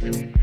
Thank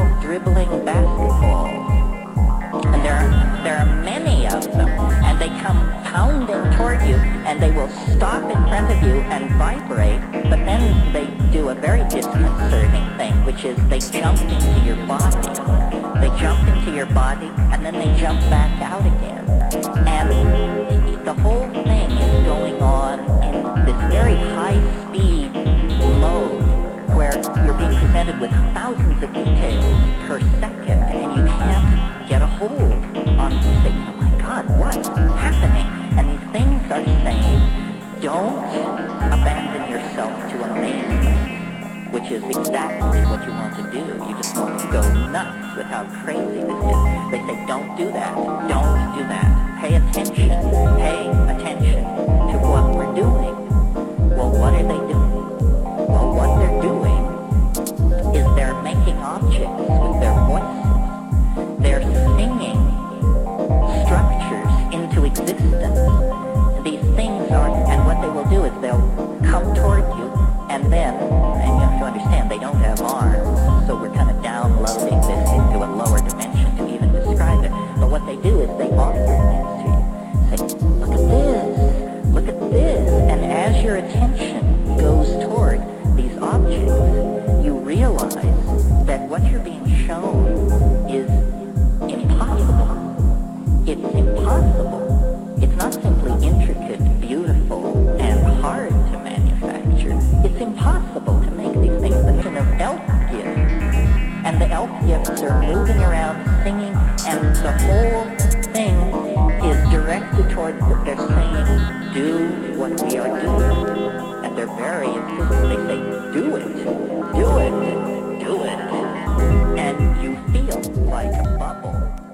no dribbling basketball. And there are, there are many of them, and they come pounding toward you, and they will stop in front of you and vibrate, but then they do a very disconcerting thing, which is they jump into your body. They jump into your body, and then they jump back out again. And the whole thing is going on in this very high-speed mode where you're being presented with thousands of details per second, and you can't get a hold on things. oh my God, what's happening? And these things are saying, don't abandon yourself to amazement, which is exactly what you want to do. You just want to go nuts with how crazy this is. They say, don't do that. Don't do that. Pay attention. Pay attention to what we're doing. Well, what are they doing? Making objects with their voices. They're singing structures into existence. These things are, and what they will do is they'll come toward you, and then, and you have to understand, they don't have arms, so we're kind of downloading this into a lower dimension to even describe it. But what they do is they offer things to you. Say, look at this, look at this, and as your attention goes toward these objects, what you're being shown is impossible. It's impossible. It's not simply intricate, beautiful, and hard to manufacture. It's impossible to make these things. The notion of elf gifts. And the elf gifts are moving around singing, and the whole thing is directed towards what they're saying, do what we are doing. And they're very insistent. They say, do it, do it, do it. And you feel like a bubble.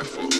life up.